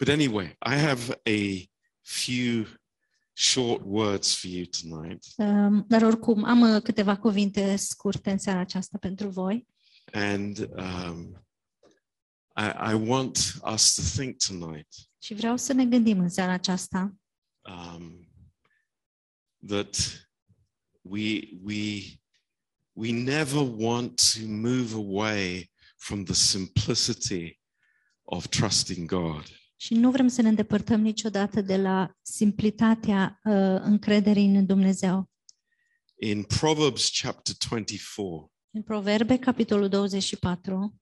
But anyway, I have a few short words for you tonight. Um, dar oricum, am uh, câteva cuvinte scurte în seara aceasta pentru voi. And um, I, I want us to think tonight Și vreau să ne gândim în seara aceasta um, that we, we, we never want to move away from the simplicity of trusting God. Și nu vrem să ne îndepărtăm niciodată de la simplitatea uh, încrederii în Dumnezeu. In Proverbs chapter 24, În Proverbe, capitolul 24,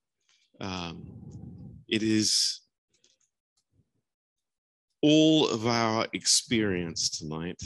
um, it is all of our experience tonight.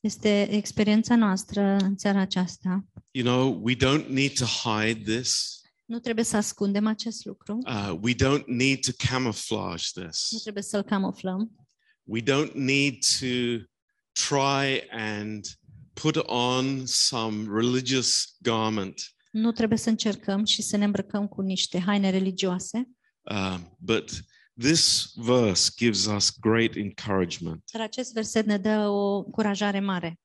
este experiența noastră în seara aceasta. You know, we don't need to hide this. Nu trebuie să ascundem acest lucru, Uh, we don't need to camouflage nu this. trebuie să-l camuflăm, We don't need to try and put on some religious garment, nu trebuie să încercăm și să ne îmbrăcăm cu niște haine religioase, um, but this verse gives us great encouragement. dar acest verset ne dă o încurajare mare.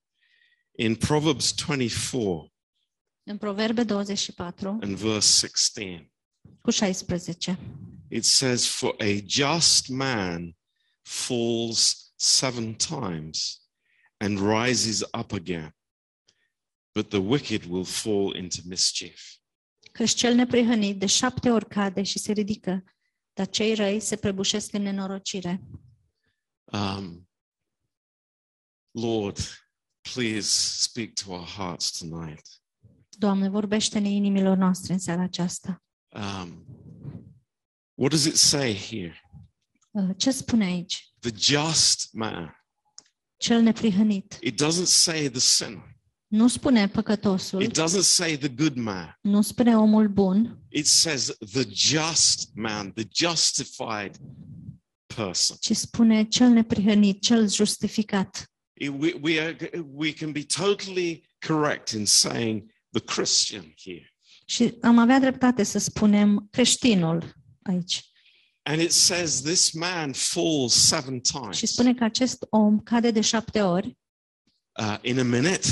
In Proverbs 24 În Proverbe 24, and verse 16, cu 16, it says, For a just man falls seven times and rises up again, but the wicked will fall into mischief. căci cel neprihănit de șapte ori cade și se ridică, dar cei răi se prăbușesc în nenorocire. Um, Lord, please speak to our hearts tonight. Doamne, vorbește-ne inimilor noastre în seara aceasta. Um, what does it say here? Uh, Ce spune aici? The just man. Cel neprihănit. It doesn't say the sinner. Nu spune păcătosul, It doesn't say the good man. nu spune omul bun, It says the just man, the justified person. ci spune cel neprihănit, cel justificat. It- we, we, are, we can be totally correct in saying the Christian here. Și am avea dreptate să spunem creștinul aici. And it says this man falls seven times. Și spune că acest om cade de șapte ori. Uh, in a minute,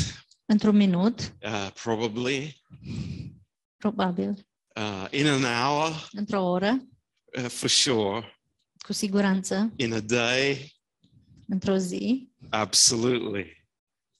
într-un minut, uh, probably. Probabil, uh, in an hour, într-o oră, uh, for sure, cu siguranță, in a day, într-o zi, absolutely.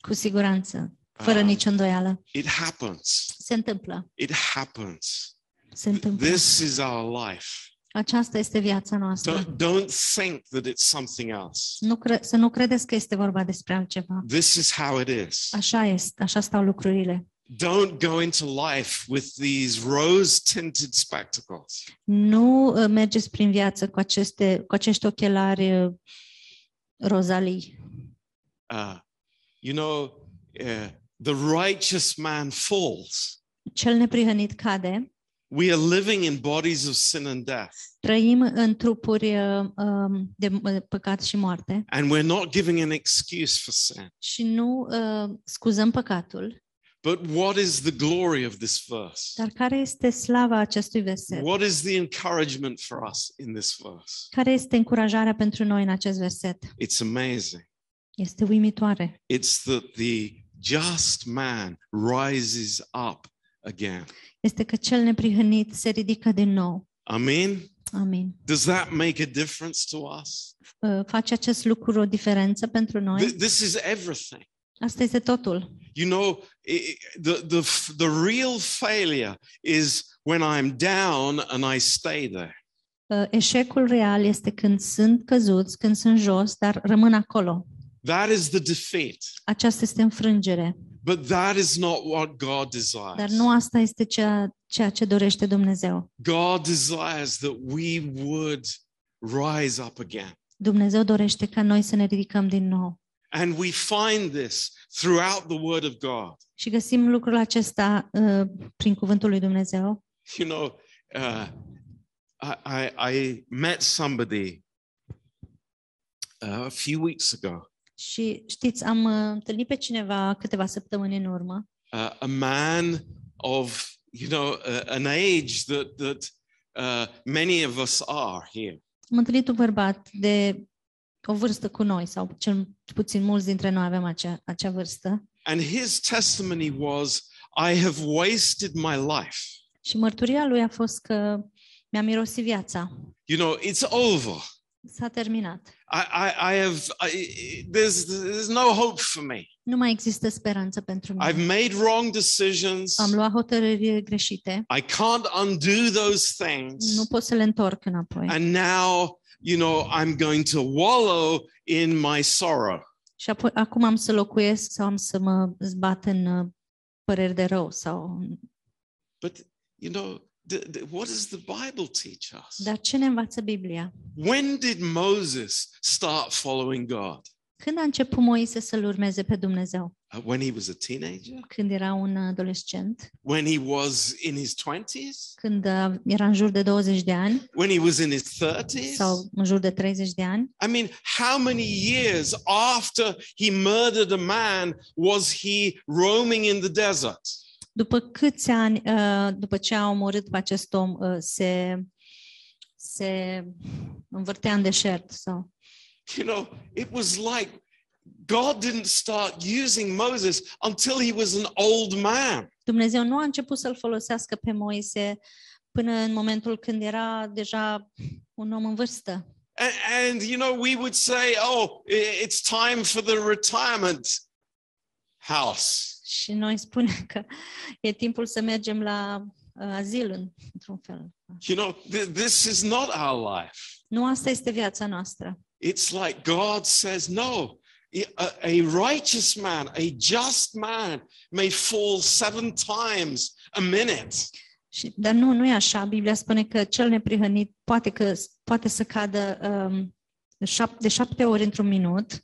cu siguranță, fără Ah. nicio îndoială. It happens. Se întâmplă, It happens. se întâmplă. This is our life. Aceasta este viața noastră. Don't, don't think that it's something else. Nu cre- să nu credeți că este vorba despre altceva. This is how it is. Așa este, așa stau lucrurile. Don't go into life with these rose tinted spectacles. Nu uh, mergeți prin viață cu, aceste, cu acești ochelari uh, rozalii. Uh, you know, uh, the righteous man falls. Cel neprihănit cade. We are living in bodies of sin and death, Trăim în trupuri uh, um, de uh, păcat și moarte and we're not giving an excuse for sin. și nu uh, scuzăm păcatul. But what is the glory of this verse? Dar care este slava acestui verset? What is the encouragement for us in this verse? Care este încurajarea pentru noi în acest verset? It's amazing. Este uimitoare. It's that the just man rises up again. Este că cel neprihănit se ridică din nou. Amen. Amin. Does that make a difference to us? Uh, Face acest lucru o diferență pentru noi? Th- This is everything. Asta este totul. You know, i- i- the, the, f- the real failure is when I'm down and I stay there. Uh, Eșecul real este când sunt căzuți, când sunt jos, dar rămân acolo. That is the defeat. Aceasta este înfrângere. But that is not what God desires. Dar nu asta este ceea, ceea ce dorește Dumnezeu. God desires that we would rise up again. Dumnezeu dorește ca noi să ne ridicăm din nou. And we find this throughout the Word of God. Și găsim lucrul acesta uh, prin cuvântul lui Dumnezeu. You know, uh, I, I, I met somebody uh, a few weeks ago, Și știți, am uh, întâlnit pe cineva câteva săptămâni în urmă, uh, a man of, you know, uh, an age that, that uh, many of us are here. Am întâlnit un bărbat de o vârstă cu noi, sau cel puțin mulți dintre noi avem acea, acea vârstă. And his testimony was, I have wasted my life. Și mărturia lui a fost că mi-a mirosit viața. You know, it's over. S-a terminat. I, I, I have, I, there's, there's no hope for me. Nu mai există speranță pentru I've mine. made wrong decisions. Am luat hotărâri greșite. I can't undo those things. Nu pot să le întorc înapoi. And now, you know, I'm going to wallow in my sorrow. Și apoi, acum am să locuiesc sau am să mă zbat în uh, păreri de rău sau... But, you know, the, the, what does the Bible teach us? Dar ce ne învață Biblia? When did Moses start following God? Când a început Moise să-L urmeze pe Dumnezeu? Uh, When he was a teenager? Când era un adolescent? When he was in his 20s? Când uh, era în jur de 20 de ani? When he was in his 30s? Sau în jur de 30 de ani? I mean, how many years after he murdered a man was he roaming in the desert? După câți ani, uh, după ce a omorât pe acest om, uh, se, se învârtea în deșert? Sau... You know, it was like God didn't start using Moses until he was an old man. Dumnezeu nu a început să-l folosească pe Moise până în momentul când era deja un om în vârstă. And, and you know, we would say, oh, i- it's time for the retirement house. Și noi spunem că e timpul să mergem la uh, azil, în- într-un fel. You know, th- this is not our life. Nu asta este viața noastră. It's like God says, no, i- a, a righteous man, a just man may fall seven times a minute. Și, dar nu, nu e așa. Biblia spune că cel neprihănit poate, că, poate să cadă um, de, șap- de șapte ori într-un minut,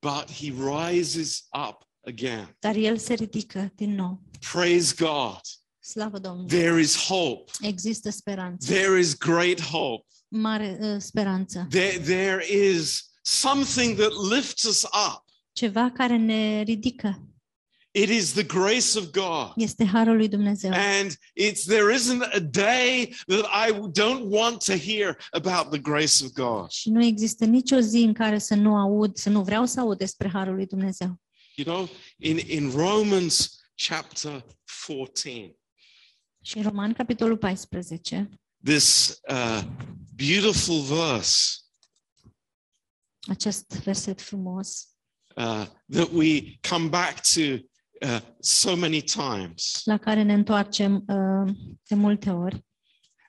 but he rises up again. dar el se ridică din nou. Praise God. Slavă Domnului! There is hope. Există speranță, There is great hope. mare uh, speranță. There, there is something that lifts us up. Ceva care ne ridică. It is the grace of God. Este harul lui Dumnezeu. And it's there isn't a day that I don't want to hear about the grace of God. Și nu există nicio zi în care să nu aud, să nu vreau să aud despre harul lui Dumnezeu. You know, in, in Romans chapter 14, Și în Roman, capitolul 14, this uh, beautiful verse acest verset frumos, uh, that we come back to uh, so many times. la care ne întoarcem uh, de multe ori.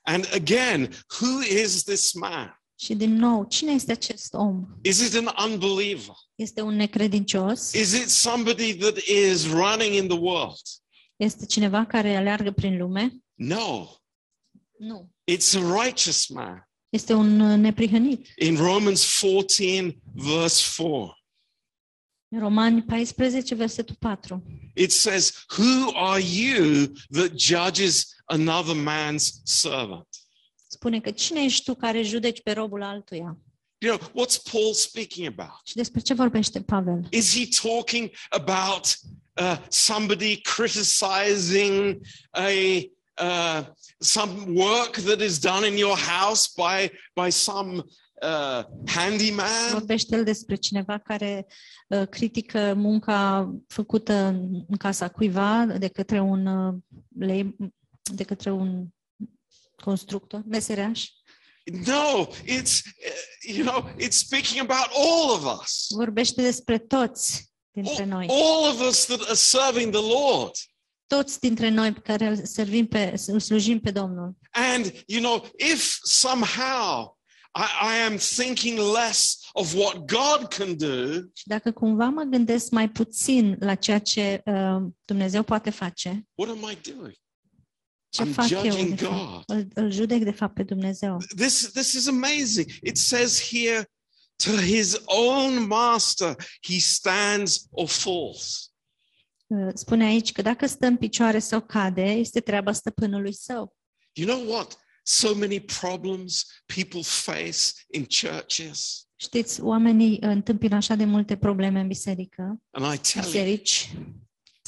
And again, who is this man? Și din nou, cine este acest om? Is it an unbeliever? Este un necredincios? Is it somebody that is running in the world? Este cineva care aleargă prin lume? No, Nu. it's a righteous man. Este un uh, neprihănit. In Romans 14, verse 4, În Romani 14, versetul 4. it says, Who are you that judges another man's servant? Spune că cine ești tu care judeci pe robul altuia? You know, what's Paul speaking about? Și despre ce vorbește Pavel? Is he talking about uh, somebody criticizing a uh, some work that is done in your house by by some uh, handyman? Vorbește el despre cineva care uh, critică munca făcută în, în casa cuiva de către un uh, lei, de către un constructor, meseriaș. No, it's uh, you know, it's speaking about all of us. Vorbește despre toți dintre All, noi. all of us that are serving the Lord. Toți dintre noi pe care îl servim pe, îl slujim pe Domnul. And you know, if somehow I, I am thinking less of what God can do, Și dacă cumva mă gândesc mai puțin la ceea ce uh, Dumnezeu poate face, what am I doing? Ce I'm fac eu? judging De fapt? God. Îl, îl judec de fapt pe Dumnezeu. This this is amazing. It says here, to his own master he stands or falls. Uh, Spune aici că dacă stă în picioare sau cade, este treaba stăpânului său. You know what? So many problems people face in churches. Știți, oamenii uh, întâmpină așa de multe probleme în biserică, And I tell you, biserici,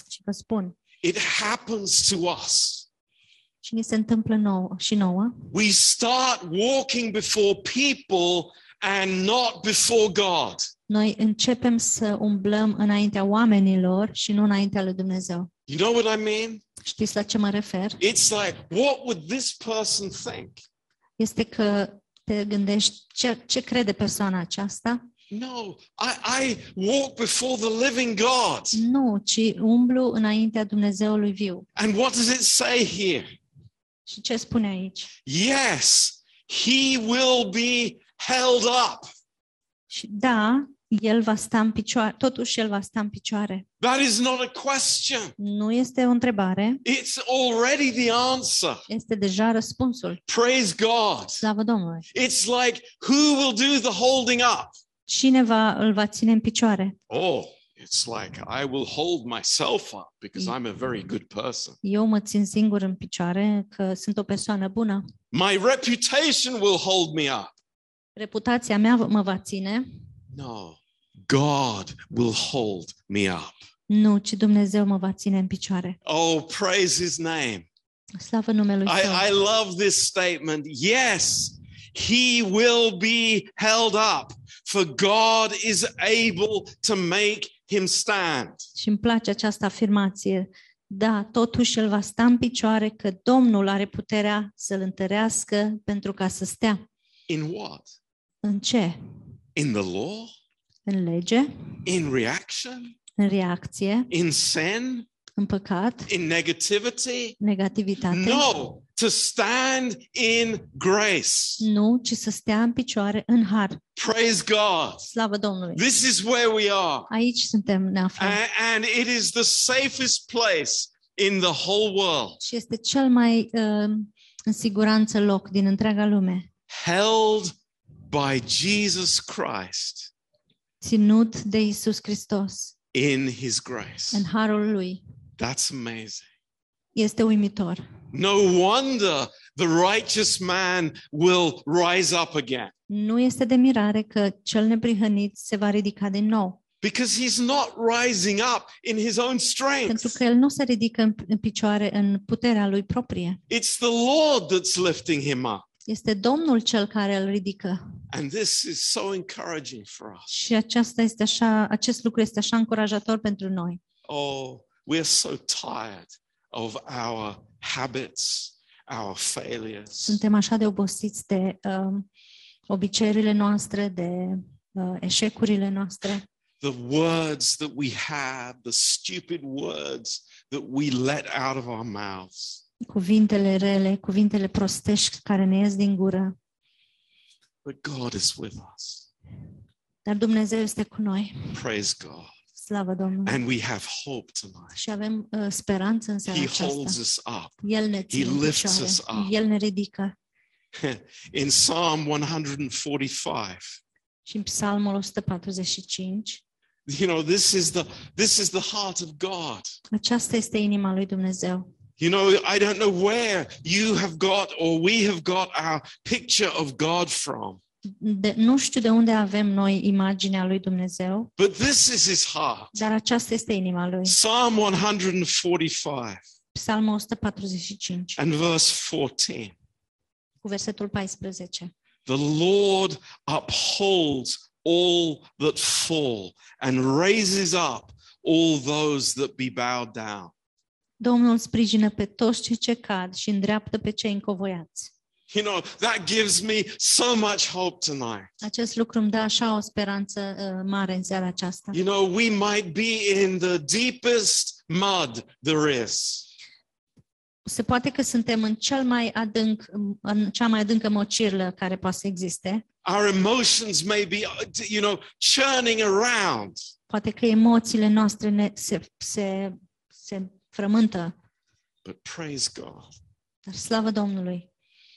și vă spun, it happens to us. Și ni se întâmplă nouă și nouă. We start walking before people and not before God. Noi începem să umblăm înaintea oamenilor și nu înaintea lui Dumnezeu. You know what I mean? Știți la ce mă refer? It's like, what would this person think? Este că te gândești ce, ce crede persoana aceasta? No, I, I walk before the living God. Nu, ci umblu înaintea Dumnezeului viu. And what does it say here? Și ce spune aici? Yes, he will be held up. Și da, el va sta în picioare, totuși el va sta în picioare. That is not a question. Nu este o întrebare, It's already the answer. este deja răspunsul. Praise God. Slavă Domnului. It's like, who will do the holding up? Cine va, îl va ține în picioare? Oh, it's like, I will hold myself up because I'm a very good person. Eu mă țin singur în picioare că sunt o persoană bună. My reputation will hold me up. Reputația mea mă va ține. No, God will hold me up. Nu, ci Dumnezeu mă va ține în picioare. Oh, praise his name. Slavă numelui I, I love this statement. Yes, he will be held up, for God is able to make him stand. Și îmi place această afirmație. Da, totuși el va sta în picioare că Domnul are puterea să-l întărească pentru ca să stea. In what? În ce? In the law? În lege? In reaction? În reacție? In sin? În păcat? In negativity? Negativitate? No, to stand in grace. Nu, ci să stea în picioare în har. Praise God. Slavă Domnului! This is where we are. Aici suntem, ne aflăm. A- And it is the safest place in the whole world. Și este cel mai uh, în siguranță loc din întreaga lume. Held by Jesus Christ Ținut de Isus Hristos in his grace. în harul lui. That's amazing. Este uimitor. No wonder the righteous man will rise up again Nu este de mirare că cel neprihănit se va ridica din nou. because he's not rising up in his own Pentru strength. că el nu se ridică în, în picioare în puterea lui proprie. It's the Lord that's lifting him up. Este Domnul cel care îl ridică. And this is so encouraging for us. Și aceasta este așa, acest lucru este așa încurajator pentru noi. Oh, we're so tired of our habits, our failures. Suntem așa de obosiți de um, obiceiurile noastre, de uh, eșecurile noastre, The words that we have, the stupid words that we let out of our mouths. cuvintele rele, cuvintele prostești care ne ies din gură. But God is with us. Dar Dumnezeu este cu noi. Praise God. Slavă Domnului. And we have hope tonight. Și avem uh, speranță în seara He holds us up. El ne ține în lifts picioare. us up. El ne ridică. In Psalm 145, Și în Psalmul 145, you know, this is the this is the heart of God. aceasta este inima lui Dumnezeu. You know, I don't know where you have got or we have got our picture of God from, De, nu știu de unde avem noi imaginea lui Dumnezeu, but this is his heart. dar aceasta este inima lui. Psalm 145 Psalmul 145, and verse 14. cu versetul 14. The Lord upholds all that fall and raises up all those that be bowed down. Domnul sprijină pe toți cei ce cad și îndreaptă pe cei încovoiați. You know, that gives me so much hope tonight. Acest lucru îmi dă așa o speranță uh, mare în seara aceasta. You know, we might be in the deepest mud there is. Se poate că suntem în cel mai adânc, în cea mai adâncă mocirlă care poate să existe. Our emotions may be, you know, churning around. Poate că emoțiile noastre ne, se, se, se frământă, But praise God, dar slavă Domnului,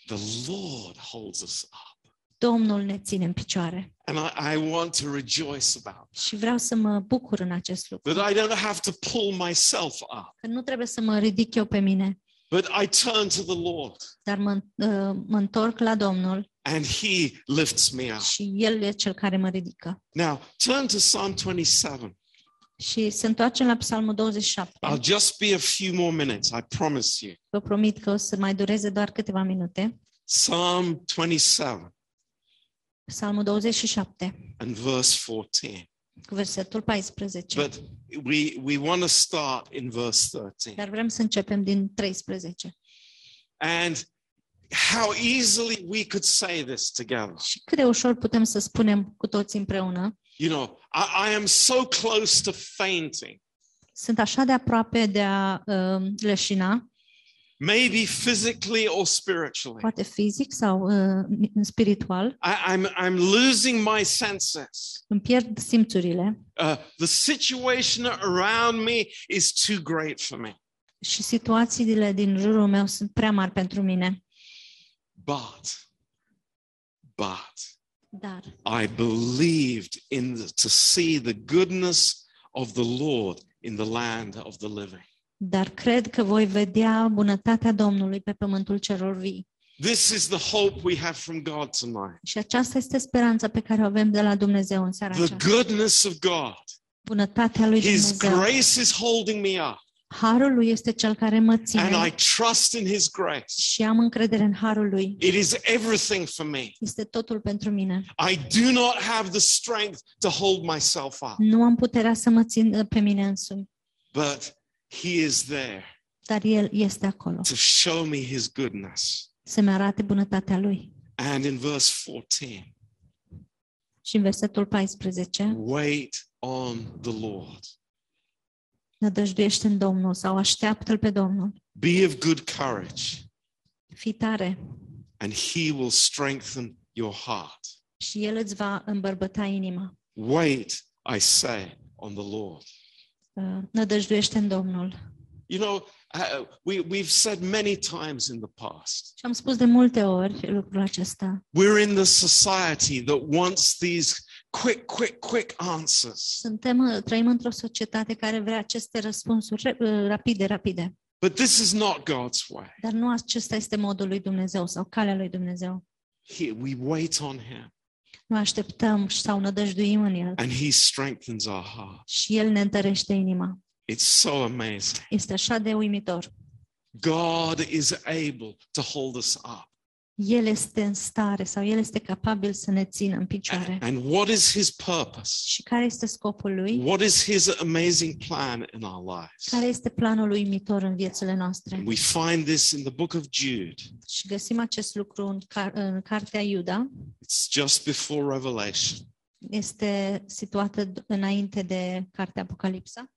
the Lord holds us up. Domnul ne ține în picioare. And I, I want to rejoice about Și vreau să mă bucur în acest lucru. that. I don't have to pull myself up, Că nu trebuie să mă ridic eu pe mine, but I turn to the Lord dar mă, uh, mă întorc la Domnul and He lifts me up. și El e cel care mă ridică. Now, turn to Psalm 27. Și se întoarce la Psalmul 27. I'll just be a few more minutes, I promise you. Vă promit că o să mai dureze doar câteva minute. Psalm 27 Psalmul 27, and verse 14. cu versetul 14. But we, we want to start in verse 13. Dar vrem să începem din 13. And how easily we could say this together. Și cât de ușor putem să spunem cu toți împreună, You know, I, I am so close to fainting, sunt așa de aproape de a uh, leșina, maybe physically or spiritually. poate fizic sau uh, spiritual, I, I'm, I'm losing my senses. îmi pierd simțurile Uh, the situation around me is too great for me. și situațiile din jurul meu sunt prea mari pentru mine. But, but, Dar I believed in the, to see the goodness of the Lord in the land of the living. dar cred că voi vedea bunătatea Domnului pe pământul celor vii. This is the hope we have from God tonight. Și aceasta este speranța pe care o avem de la Dumnezeu în seara The aceasta. goodness of God. Bunătatea lui His Dumnezeu. grace is holding me up, Harul lui este cel care mă and I ține trust in His grace. și am încredere în harul lui. It is everything for me. Este totul pentru mine. I do not have the strength to hold myself up, Nu am puterea să mă țin uh, pe mine însumi, but He is there dar El este acolo to show me His goodness. să-mi arate bunătatea lui. And in verse 14, Și în versetul 14, wait on the Lord. Nădăjduiește în Domnul sau așteaptă-L pe Domnul. Be of good courage, Fii tare and He will strengthen your heart. și El îți va îmbărbăta inima. Wait, I say, on the Lord. Uh, Nădăjduiește în Domnul. You know, uh, we, we've said many times in the past, Și am spus de multe ori lucrul acesta. we're in the society that wants these quick, quick, quick answers. Suntem, uh, trăim într-o societate care vrea aceste răspunsuri re- uh, rapide, rapide. But this is not God's way. Dar nu acesta este modul lui Dumnezeu sau calea lui Dumnezeu. He, we wait on Him, Noi așteptăm sau nădăjduim în El and He strengthens our heart. și El ne întărește inima. It's so amazing. Este așa de uimitor. God is able to hold us up. El este în stare sau El este capabil să ne țină în picioare. And what is His purpose? Și care este scopul lui? What is His amazing plan in our lives? Care este planul lui uimitor în viețile noastre? And we find this in the book of Jude. Și găsim acest lucru în, car- în cartea Iuda. It's just before Revelation. Este situată d- înainte de cartea Apocalipsa,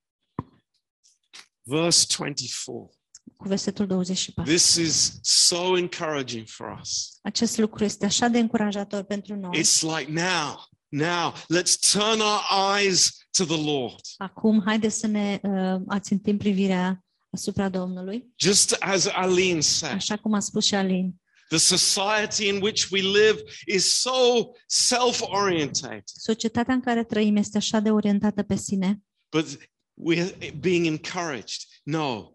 Verse 24. Cu versetul 24. This is so encouraging for us. Acest lucru este așa de încurajator pentru noi. It's like now, now, let's turn our eyes to the Lord. Acum, haideți să ne uh, ațintim privirea asupra Domnului, Just as Aline said, așa cum a spus și Alin. the society in which we live is so self orientated, Societatea în care trăim este așa de orientată pe sine, but we're being encouraged. No,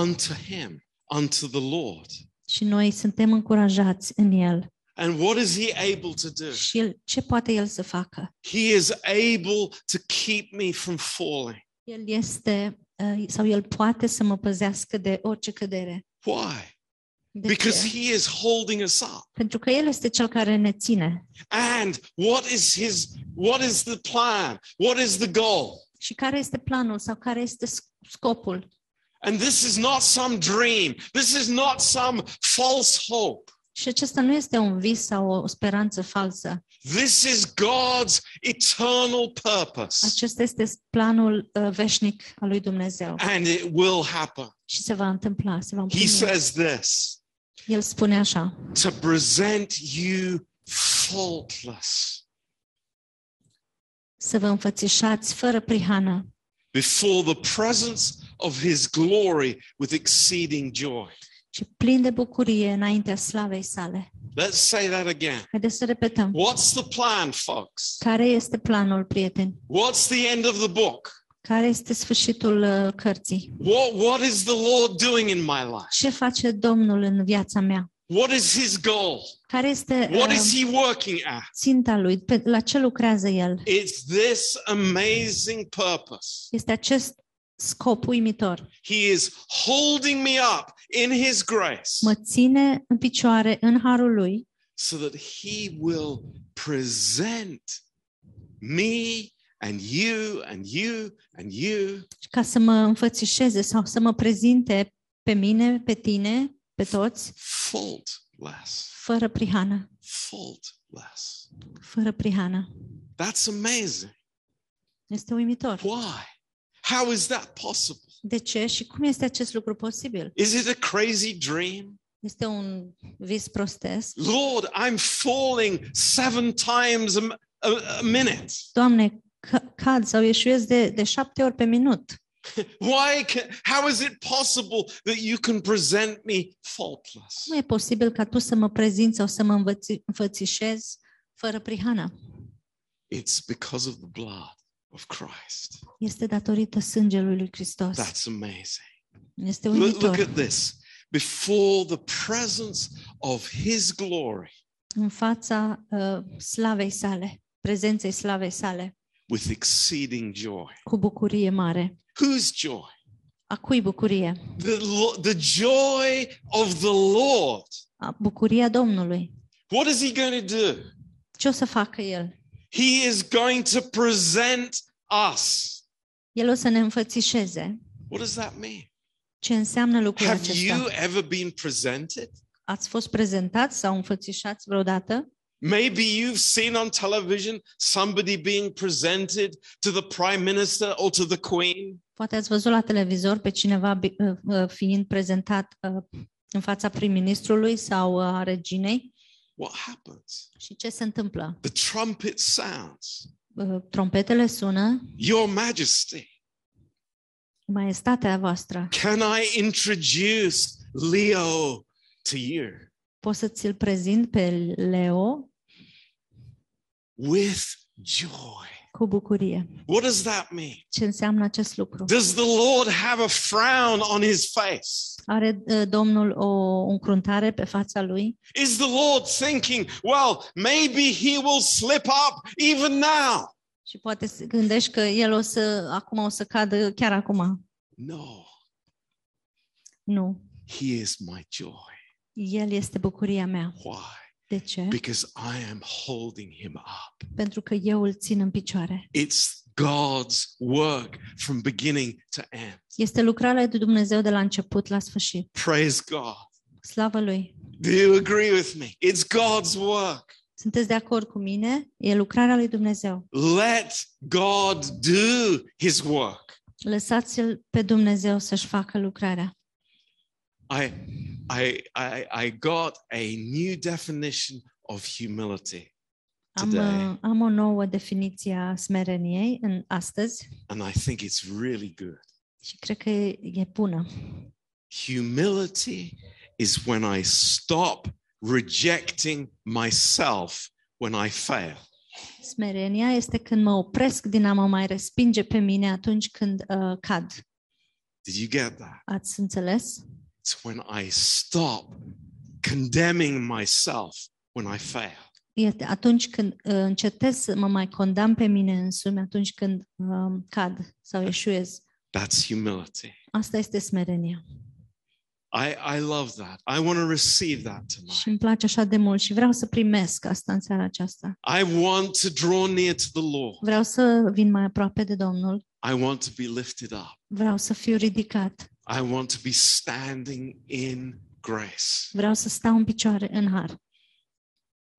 unto Him, unto the Lord. și noi suntem încurajați în El. And what is He able to do? Și el, ce poate El să facă? He is able to keep me from falling. El este, uh, sau El poate să mă păzească de orice cădere. Why? De Because ce? He is holding us up. Pentru că El este Cel care ne ține. And what is His, what is the plan? What is the goal? Și care este planul sau care este sc- scopul? And this is not some dream. This is not some false hope. Și acesta nu este un vis sau o speranță falsă. This is God's eternal purpose. Acesta este planul uh, veșnic al lui Dumnezeu. And it will happen. Și se va întâmpla, se va He says this El spune așa, to present you faultless să vă înfățișați fără prihană before the presence of his glory with exceeding joy. și plin de bucurie înaintea slavei sale. Let's say that again. Haideți să repetăm. What's the plan, folks? Care este planul, prieteni? What's the end of the book? Care este sfârșitul uh, cărții? What, what is the Lord doing in my life? Ce face Domnul în viața mea? What is his goal? Care este What uh, is he working at? ținta lui? Pe, la ce lucrează el? It's this amazing purpose. Este acest scop uimitor. He is holding me up in his grace Mă ține în picioare în harul lui so that he will present me and you and you and you ca să mă înfățișeze sau să mă prezinte pe mine, pe tine, pe toți, faultless. fără prihană. Faultless. Fără prihană. That's amazing. Este uimitor. Why? How is that possible? De ce și cum este acest lucru posibil? Is it a crazy dream? Este un vis prostesc? Lord, I'm falling seven times a minute. Doamne, cad sau ieșuiesc de, de șapte ori pe minut. Why? Can, how is it possible that you can present me faultless? Cum e posibil ca tu să mă prezinți sau să mă învăți, fără prihană? It's because of the blood of Christ. Este datorită sângelui lui Hristos. That's amazing. Este Look, look at this. Before the presence of His glory, În fața uh, slavei sale, prezenței slavei sale, with exceeding joy. cu bucurie mare. Whose joy? A cui bucurie? The, Lo- the joy of the Lord. A bucuria Domnului. What is He going to do? Ce o să facă El? He is going to present us. El o să ne înfățișeze. What does that mean? Ce înseamnă lucrul Have acesta? you ever been presented? Ați fost prezentați sau înfățișați vreodată? Maybe you've seen on television somebody being presented to the prime minister or to the queen. Poate ați văzut la televizor pe cineva bi- uh, uh, fiind prezentat uh, în fața prim-ministrului sau uh, a reginei. What happens? Și ce se întâmplă? The trumpet sounds. Uh, Trompetele sună, Your Majesty, maestatea voastră. can I introduce Leo to you Pot să ți-l prezint pe Leo with joy? cu bucurie. What does that mean? Ce înseamnă acest lucru? Does the Lord have a frown on his face? Are uh, Domnul o încruntare pe fața lui? Is the Lord thinking, well, maybe he will slip up even now? Și poate să gândești că el o să, acum o să cadă chiar acum. No, Nu. he is my joy. El este bucuria mea. Why? De ce? Because I am holding him up. Pentru că eu îl țin în picioare. It's God's work from beginning to end. Este lucrarea lui Dumnezeu de la început la sfârșit. Praise God. Slavă lui! Do you agree with me? It's God's work. Sunteți de acord cu mine? E lucrarea lui Dumnezeu. Let God do his work. Lăsați-l pe Dumnezeu să-și facă lucrarea. I, I, I, I got a new definition of humility Am, today, uh, am o nouă definiție a smereniei în astăzi and I think it's really good. și cred că e, e bună. Humility is when I stop rejecting myself when I fail. Smerenia este când mă opresc din a mă mai respinge pe mine atunci când uh, cad. Did you get that? Ați înțeles? It's when I stop condemning myself when I fail. Este atunci când uh, încetez să mă mai condamn pe mine însumi atunci când uh, cad sau eșuez. That's humility. Asta este smerenia. I, I love that. I want to receive that tonight. Și îmi place așa de mult și vreau să primesc asta în seara aceasta. I want to draw near to the Lord. Vreau să vin mai aproape de Domnul. I want to be lifted up. Vreau să fiu ridicat. I want to be standing in grace. Vreau să stau în picioare în har.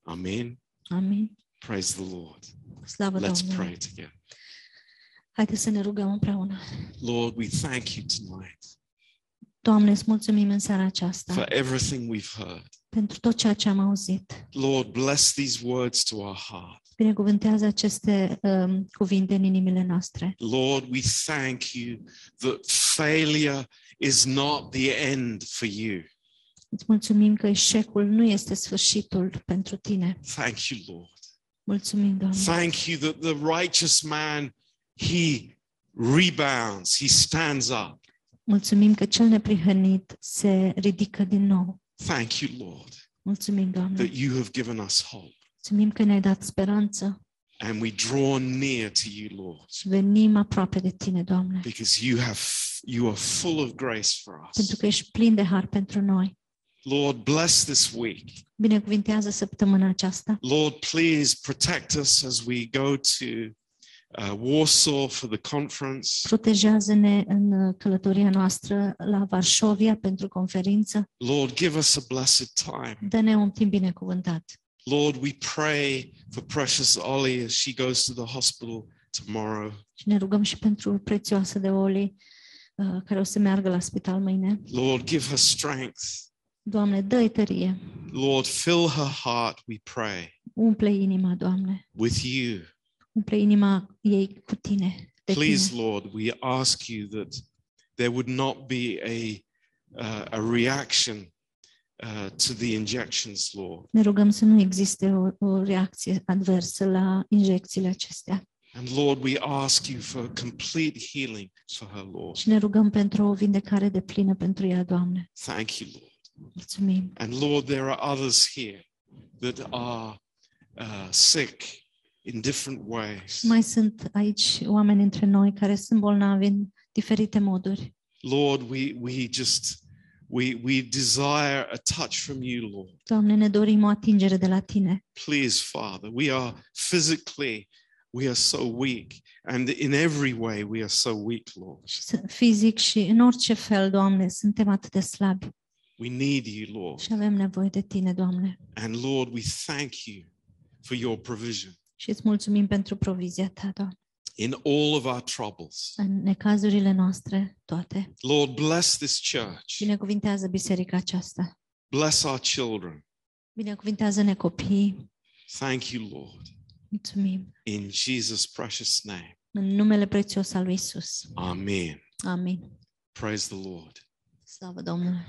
Amen. Amin. Praise the Lord. Slavă Let's Domnului. pray together. Haideți să ne rugăm împreună. Lord, we thank you tonight Doamne, îți mulțumim în seara aceasta for everything we've heard. pentru tot ceea ce am auzit. Lord, bless these words to our heart. Aceste um, cuvinte în inimile noastre. Lord, we thank you that failure is not the end for you. Îți mulțumim că eșecul nu este sfârșitul pentru tine. Thank you, Lord. Mulțumim, Doamne. Thank you that the righteous man, he rebounds, he stands up. Mulțumim că cel neprihănit se ridică din nou. Thank you, Lord, Mulțumim, Doamne. that you have given us hope. Mulțumim că ne-ai dat speranță And we draw near to you, Lord, și venim aproape de Tine, Doamne, because you have you are full of grace for us. pentru că ești plin de har pentru noi. Lord, bless this week. Binecuvintează săptămâna aceasta. Lord, please protect us as we go to uh, Warsaw for the conference. Protejează-ne în uh, călătoria noastră la Varșovia pentru conferință. Lord, give us a blessed time. Dă-ne un timp binecuvântat. Lord, we pray for precious Ollie as she goes to the hospital tomorrow. Și ne rugăm și pentru prețioasă de Oli, uh, care o să meargă la spital mâine. Lord, give her strength. Doamne, dă-i tărie. Lord, fill her heart, we pray, Umple inima, Doamne. with you. Umple inima ei cu Tine. De Please, tine. Lord, we ask you that there would not be a, uh, a reaction uh, to the injections, Lord. Ne rugăm să nu existe o, o reacție adversă la injecțiile acestea. And Lord, we ask you for complete healing for her, Lord. Și ne rugăm pentru o vindecare de plină pentru ea, Doamne. Thank you, Lord. Mulțumim. And Lord, there are others here that are uh, sick in different ways. Mai sunt aici oameni între noi care sunt bolnavi în diferite moduri. Lord, we, we just, we, we desire a touch from you, Lord. Doamne, ne dorim o atingere de la Tine. Please, Father, we are physically, we are so weak. And in every way, we are so weak, Lord. Și să- fizic și în orice fel, Doamne, suntem atât de slabi We need you, Lord. și avem nevoie de Tine, Doamne. And Lord, we thank you for your provision Și îți mulțumim pentru provizia Ta, Doamne, in all of our troubles. în necazurile noastre toate. Lord, bless this church. Binecuvintează biserica aceasta. Bless our children. Binecuvintează-ne copiii. Thank you, Lord. Mulțumim. In Jesus' precious name. În numele prețios al lui Isus. Amen. Amin. Praise the Lord. Slavă Domnului.